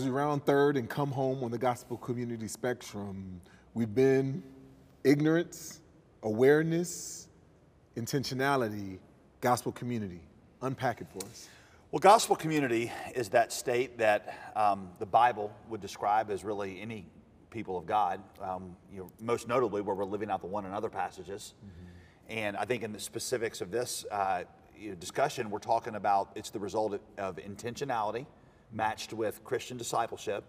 As we round third and come home on the gospel community spectrum, we've been ignorance, awareness, intentionality, gospel community. Unpack it for us. Well, gospel community is that state that um, the Bible would describe as really any people of God. Um, you know, most notably, where we're living out the one another passages. Mm-hmm. And I think in the specifics of this uh, discussion, we're talking about it's the result of, of intentionality matched with Christian discipleship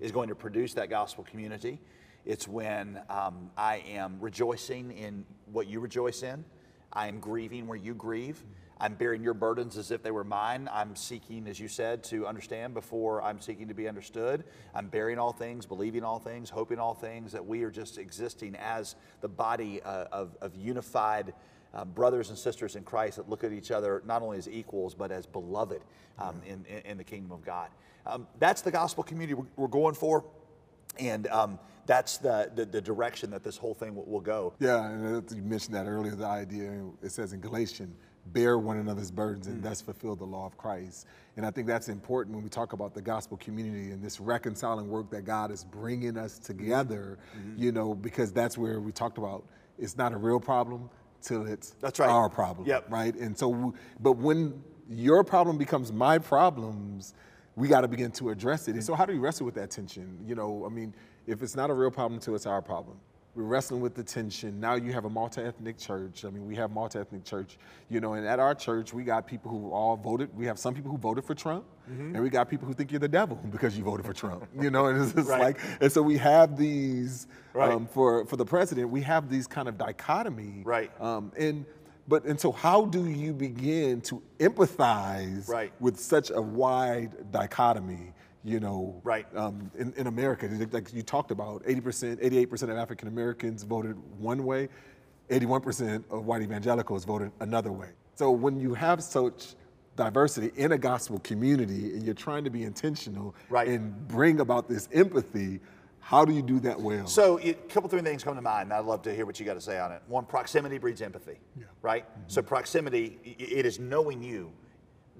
is going to produce that gospel community. It's when um, I am rejoicing in what you rejoice in. I am grieving where you grieve. I'm bearing your burdens as if they were mine. I'm seeking, as you said, to understand before I'm seeking to be understood. I'm bearing all things, believing all things, hoping all things, that we are just existing as the body uh, of, of unified uh, brothers and sisters in Christ that look at each other not only as equals, but as beloved um, in, in, the kingdom of God. Um, that's the gospel community we're, we're going for. And um, that's the, the, the, direction that this whole thing will, will, go. Yeah, and you mentioned that earlier, the idea, it says in Galatians, bear one another's burdens and mm. thus fulfill the law of Christ. And I think that's important when we talk about the gospel community and this reconciling work that God is bringing us together, mm-hmm. you know, because that's where we talked about it's not a real problem, till it's That's right. our problem. Yep. Right. And so, but when your problem becomes my problems, we got to begin to address it. And mm. so, how do we wrestle with that tension? You know, I mean, if it's not a real problem until it's our problem, we're wrestling with the tension. Now you have a multi-ethnic church. I mean, we have multi-ethnic church, you know, and at our church we got people who all voted. We have some people who voted for Trump, mm-hmm. and we got people who think you're the devil because you voted for Trump. You know, and it's just right. like, and so we have these right. um, for for the president. We have these kind of dichotomy, right? Um, and but and so how do you begin to empathize right. with such a wide dichotomy? You know, right. Um, in, in America. Like you talked about, 80%, 88% of African Americans voted one way, 81% of white evangelicals voted another way. So when you have such diversity in a gospel community and you're trying to be intentional right. and bring about this empathy, how do you do that well? So, a couple three things come to mind. And I'd love to hear what you got to say on it. One, proximity breeds empathy, yeah. right? Mm-hmm. So, proximity, it is knowing you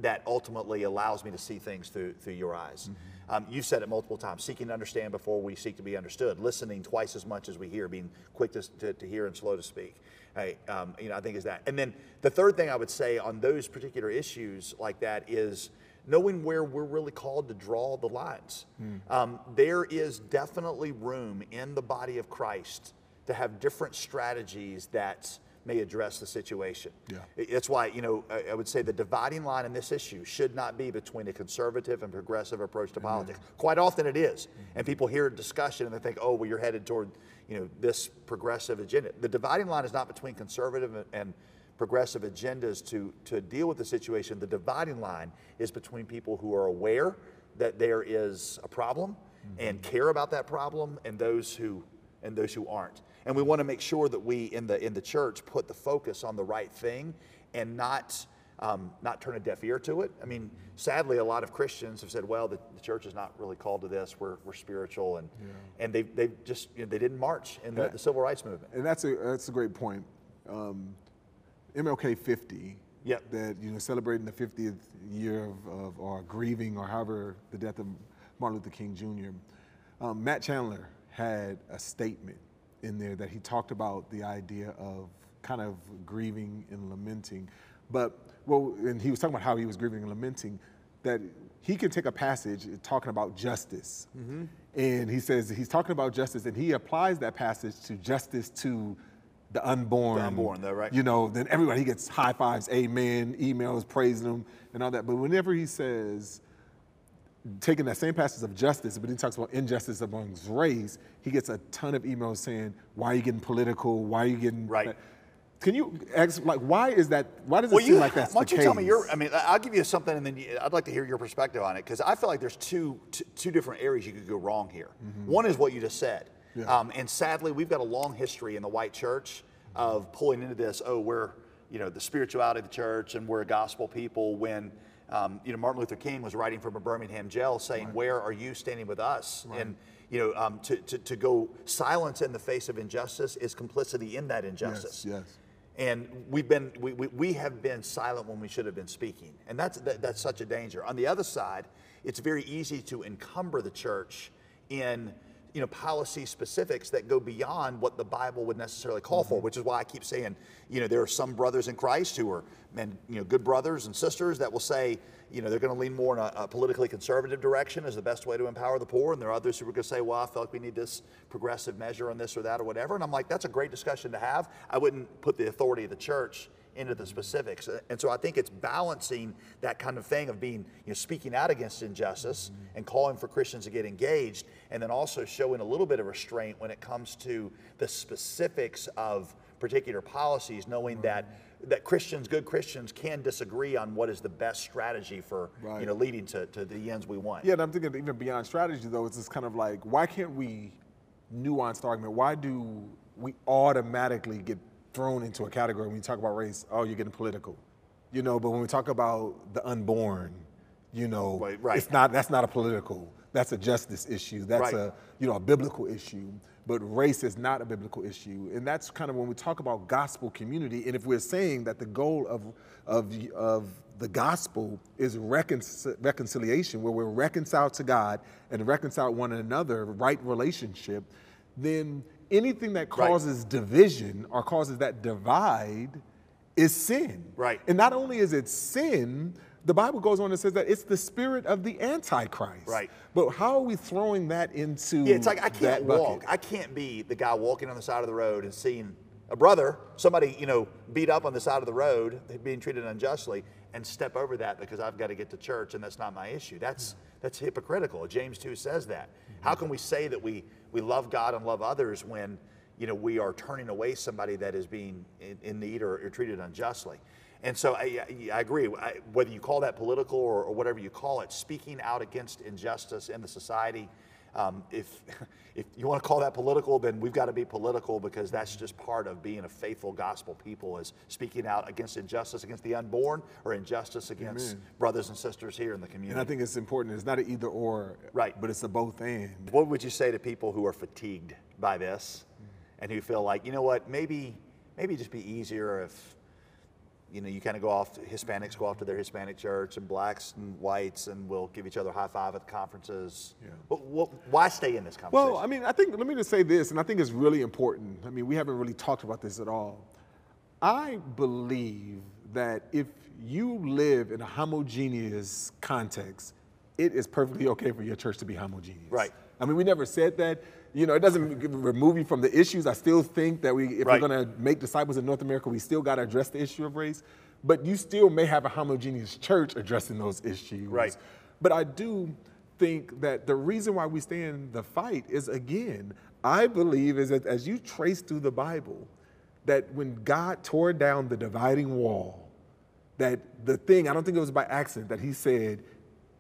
that ultimately allows me to see things through through your eyes. Mm-hmm. Um, you've said it multiple times: seeking to understand before we seek to be understood, listening twice as much as we hear, being quick to, to, to hear and slow to speak. Hey, um, you know, I think is that. And then the third thing I would say on those particular issues like that is knowing where we're really called to draw the lines. Mm. Um, there is definitely room in the body of Christ to have different strategies that may address the situation. Yeah. That's why, you know, I would say the dividing line in this issue should not be between a conservative and progressive approach to politics. Mm-hmm. Quite often it is. Mm-hmm. And people hear a discussion and they think, oh, well, you're headed toward, you know, this progressive agenda. The dividing line is not between conservative and progressive agendas to, to deal with the situation. The dividing line is between people who are aware that there is a problem mm-hmm. and care about that problem and those who and those who aren't. And we want to make sure that we in the in the church put the focus on the right thing and not um, not turn a deaf ear to it. I mean, sadly, a lot of Christians have said, "Well, the, the church is not really called to this. We're, we're spiritual," and yeah. and they they just you know, they didn't march in the, the, civil rights movement. And that's a that's a great point. Um, MLK 50. Yep. That you know, celebrating the 50th year of, of or grieving or however the death of Martin Luther King Jr. Um, Matt Chandler had a statement in there that he talked about the idea of kind of grieving and lamenting. But, well, and he was talking about how he was grieving and lamenting, that he can take a passage talking about justice. Mm-hmm. And he says he's talking about justice, and he applies that passage to justice to the unborn. The unborn, though, right? You know, then everybody, he gets high fives, amen, emails praising him, and all that. But whenever he says, taking that same passage of justice, but he talks about injustice amongst race, he gets a ton of emails saying, "Why are you getting political? Why are you getting right?" Can you ask, like, why is that? Why does it well, seem you, like that's Why don't you case? tell me your? I mean, I'll give you something, and then you, I'd like to hear your perspective on it because I feel like there's two, two, two different areas you could go wrong here. Mm-hmm. One is what you just said, yeah. um, and sadly, we've got a long history in the white church of pulling into this. Oh, we're you know the spirituality of the church, and we're a gospel people when um, you know, Martin Luther King was writing from a Birmingham jail saying, right. Where are you standing with us? Right. And, you know, um, to, to, to go silence in the face of injustice is complicity in that injustice. Yes, yes. And we've been, we, we, we have been silent when we should have been speaking. And that's, that, that's such a danger. On the other side, it's very easy to encumber the church in you know, policy specifics that go beyond what the Bible would necessarily call for, mm-hmm. which is why I keep saying, you know, there are some brothers in Christ who are, men, you know, good brothers and sisters that will say, you know, they're going to lean more in a, a, politically conservative direction as the best way to empower the poor. And there are others who are going to say, well, I feel like we need this progressive measure on this or that or whatever. And I'm like, that's a great discussion to have. I wouldn't put the authority of the church into the specifics. And so I think it's balancing that kind of thing of being, you know, speaking out against injustice mm-hmm. and calling for Christians to get engaged, and then also showing a little bit of restraint when it comes to the specifics of particular policies, knowing that that Christians, good Christians, can disagree on what is the best strategy for right. you know leading to, to the ends we want. Yeah, and I'm thinking even beyond strategy though, it's just kind of like why can't we nuance the argument? Why do we automatically get thrown into a category when you talk about race. Oh, you're getting political, you know. But when we talk about the unborn, you know, right, right. it's not. That's not a political. That's a justice issue. That's right. a you know a biblical issue. But race is not a biblical issue, and that's kind of when we talk about gospel community. And if we're saying that the goal of of of the gospel is reconcil- reconciliation, where we're reconciled to God and reconcile one another, right relationship, then anything that causes right. division or causes that divide is sin. Right. And not only is it sin, the Bible goes on and says that it's the spirit of the Antichrist. Right. But how are we throwing that into Yeah, it's like I can't walk. I can't be the guy walking on the side of the road and seeing a brother, somebody, you know, beat up on the side of the road, being treated unjustly, and step over that because I've got to get to church and that's not my issue. That's that's hypocritical. James 2 says that. How can we say that we we love God and love others when you know we are turning away somebody that is being in, in need or, or, treated unjustly. And so I, I agree. I, whether you call that political or, or, whatever you call it, speaking out against injustice in the society. Um, if if you want to call that political, then we've got to be political because that's just part of being a faithful gospel people is speaking out against injustice against the unborn or injustice against Amen. brothers and sisters here in the community. And I think it's important. It's not an either or, right? But it's a both and. What would you say to people who are fatigued by this and who feel like, you know what, maybe maybe just be easier if you know, you kind of go off, Hispanics go off to their Hispanic church, and blacks and whites, and we'll give each other a high five at the conferences. Yeah. But, well, why stay in this conversation? Well, I mean, I think, let me just say this, and I think it's really important. I mean, we haven't really talked about this at all. I believe that if you live in a homogeneous context, it is perfectly okay for your church to be homogeneous. Right. I mean, we never said that. You know, it doesn't remove you from the issues. I still think that we, if right. we're going to make disciples in North America, we still got to address the issue of race. But you still may have a homogeneous church addressing those issues. Right. But I do think that the reason why we stay in the fight is again, I believe is that as you trace through the Bible, that when God tore down the dividing wall, that the thing, I don't think it was by accident, that he said,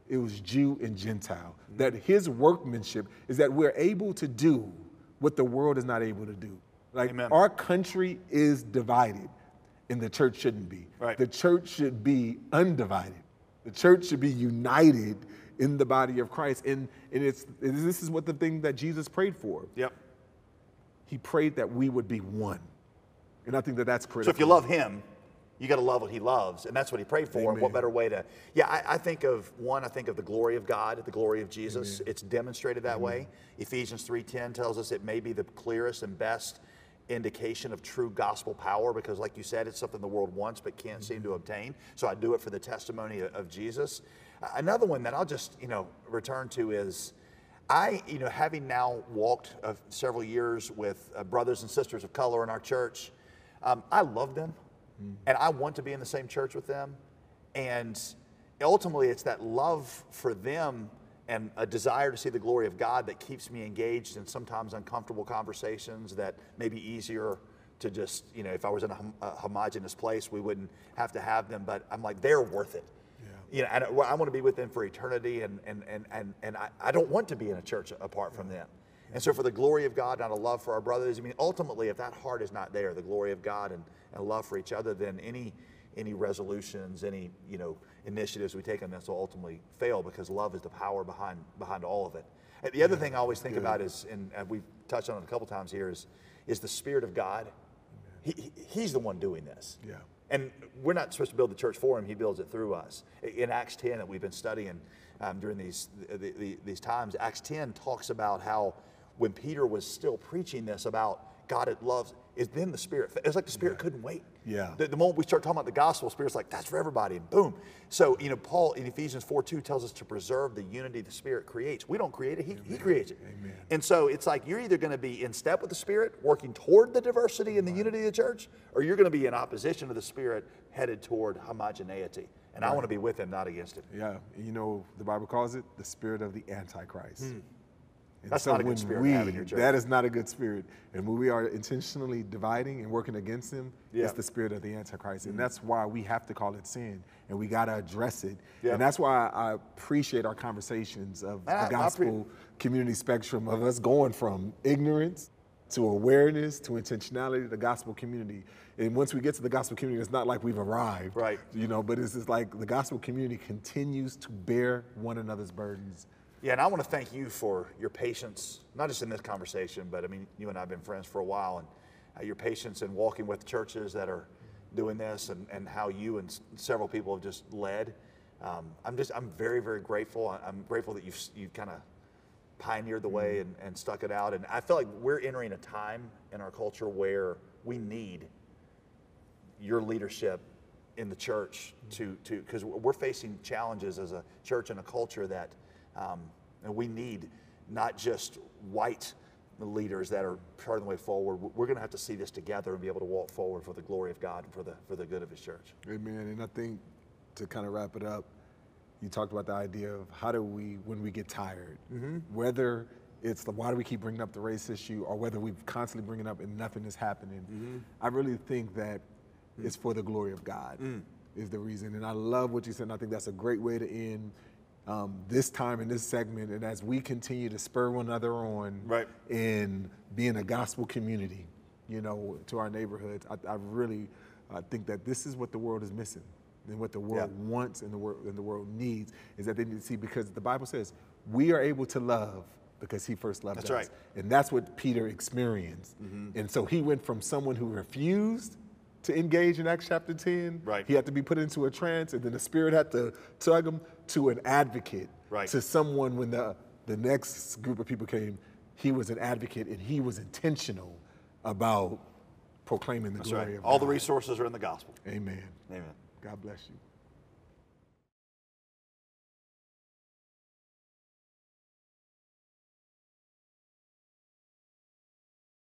it was Jew and Gentile. That his workmanship is that we're able to do what the world is not able to do. Like Amen. our country is divided, and the church shouldn't be. Right. The church should be undivided. The church should be united in the body of Christ. And, and it's, this is what the thing that Jesus prayed for. Yep. He prayed that we would be one. And I think that that's critical. So if you love him, you got to love what he loves and that's what he prayed for Amen. and what better way to yeah I, I, think of one i think of the glory of god the glory of jesus Amen. it's demonstrated that Amen. way ephesians 3.10 tells us it may be the clearest and best indication of true gospel power because like you said it's something the world wants but can't seem to obtain so i do it for the testimony of, of jesus another one that i'll just you know return to is I, you know, having now walked uh, several years with uh, brothers and sisters of color in our church, um, I love them. Mm. And I want to be in the same church with them. And ultimately, it's that love for them and a desire to see the glory of God that keeps me engaged in sometimes uncomfortable conversations that may be easier to just, you know, if I was in a, hom- a homogenous place, we wouldn't have to have them. But I'm like, they're worth it. Yeah. You know, and I want to be with them for eternity, and, and, and, and, and I, I don't want to be in a church apart from them. And so, for the glory of God, not a love for our brothers, I mean, ultimately, if that heart is not there, the glory of God and, and love for each other, then any any resolutions, any you know initiatives we take on this will ultimately fail because love is the power behind behind all of it. And the other thing I always think Good. about is, and we've touched on it a couple times here, is is the Spirit of God. he, he- he's the one doing this. Yeah. And we're not supposed to build the church for him, he builds it through us. In Acts 10 that we've been studying um, during these, the, the, these times, Acts 10 talks about how when Peter was still preaching this about God it loves, is then the Spirit, It's like the Spirit couldn't wait. Yeah. The, the moment we start talking about the gospel, Spirit's like, that's for everybody, and boom. So, you know, Paul in Ephesians 4 2 tells us to preserve the unity the Spirit creates. We don't create it, He, he creates it. Amen. And so it's like you're either going to be in step with the Spirit, working toward the diversity and the unity of the church, or you're going to be in opposition to the Spirit, headed toward homogeneity. And I want to be with Him, not against Him. Yeah, you know, the Bible calls it the spirit of the Antichrist. Hmm. And. That's not a good when spirit to have in your church. That is not a good spirit. And when we are intentionally dividing and working against him, Yeah. it's the spirit of the Antichrist. And mm-hmm. that's why we have to call it sin and we got to address it. Yeah. And that's why I appreciate our conversations of I- the gospel community spectrum of us going from ignorance to awareness to intentionality, the gospel community. And once we get to the gospel community, it's not like we've arrived. Right. You know, but it's just like the gospel community continues to bear one another's burdens. Yeah, and I want to thank you for your patience, not just in this conversation, but I mean, you and I have been friends for a while, and uh, your patience in walking with churches that are doing this, and, and how you and s- several people have just led. Um, I'm just, I'm very, very grateful. I- I'm grateful that you've, you've kind of pioneered the way and, and stuck it out. And I feel like we're entering a time in our culture where we need your leadership in the church to to because we're facing challenges as a church and a culture that um, and we need not just white leaders that are charting the way forward. We're going to have to see this together and be able to walk forward for the glory of God and for the for the good of His church. Amen. And I think to kind of wrap it up, you talked about the idea of how do we, when we get tired, mm-hmm. whether it's the why do we keep bringing up the race issue or whether we constantly bring it up and nothing is happening. Mm-hmm. I really think that it's mm. for the glory of God mm. is the reason. And I love what you said. And I think that's a great way to end um, this time in this segment. And as we continue to spur one another on Right. in being a gospel community, you know, to our neighborhoods, I, I really uh, think that this is what the world is missing. And what the world Yeah. wants and the world and the world needs is that they need to see because the Bible says we are able to love because he first loved That's us. right. And that's what Peter experienced. And so he went from someone who refused to engage in Acts chapter 10. Right. He had to be put into a trance, and then the Spirit had to tug him to an advocate. Right. To someone when the, the next group of people came, he was an advocate and he was intentional about proclaiming the That's glory right. of All the resources are in the gospel. Amen. Amen. God bless you.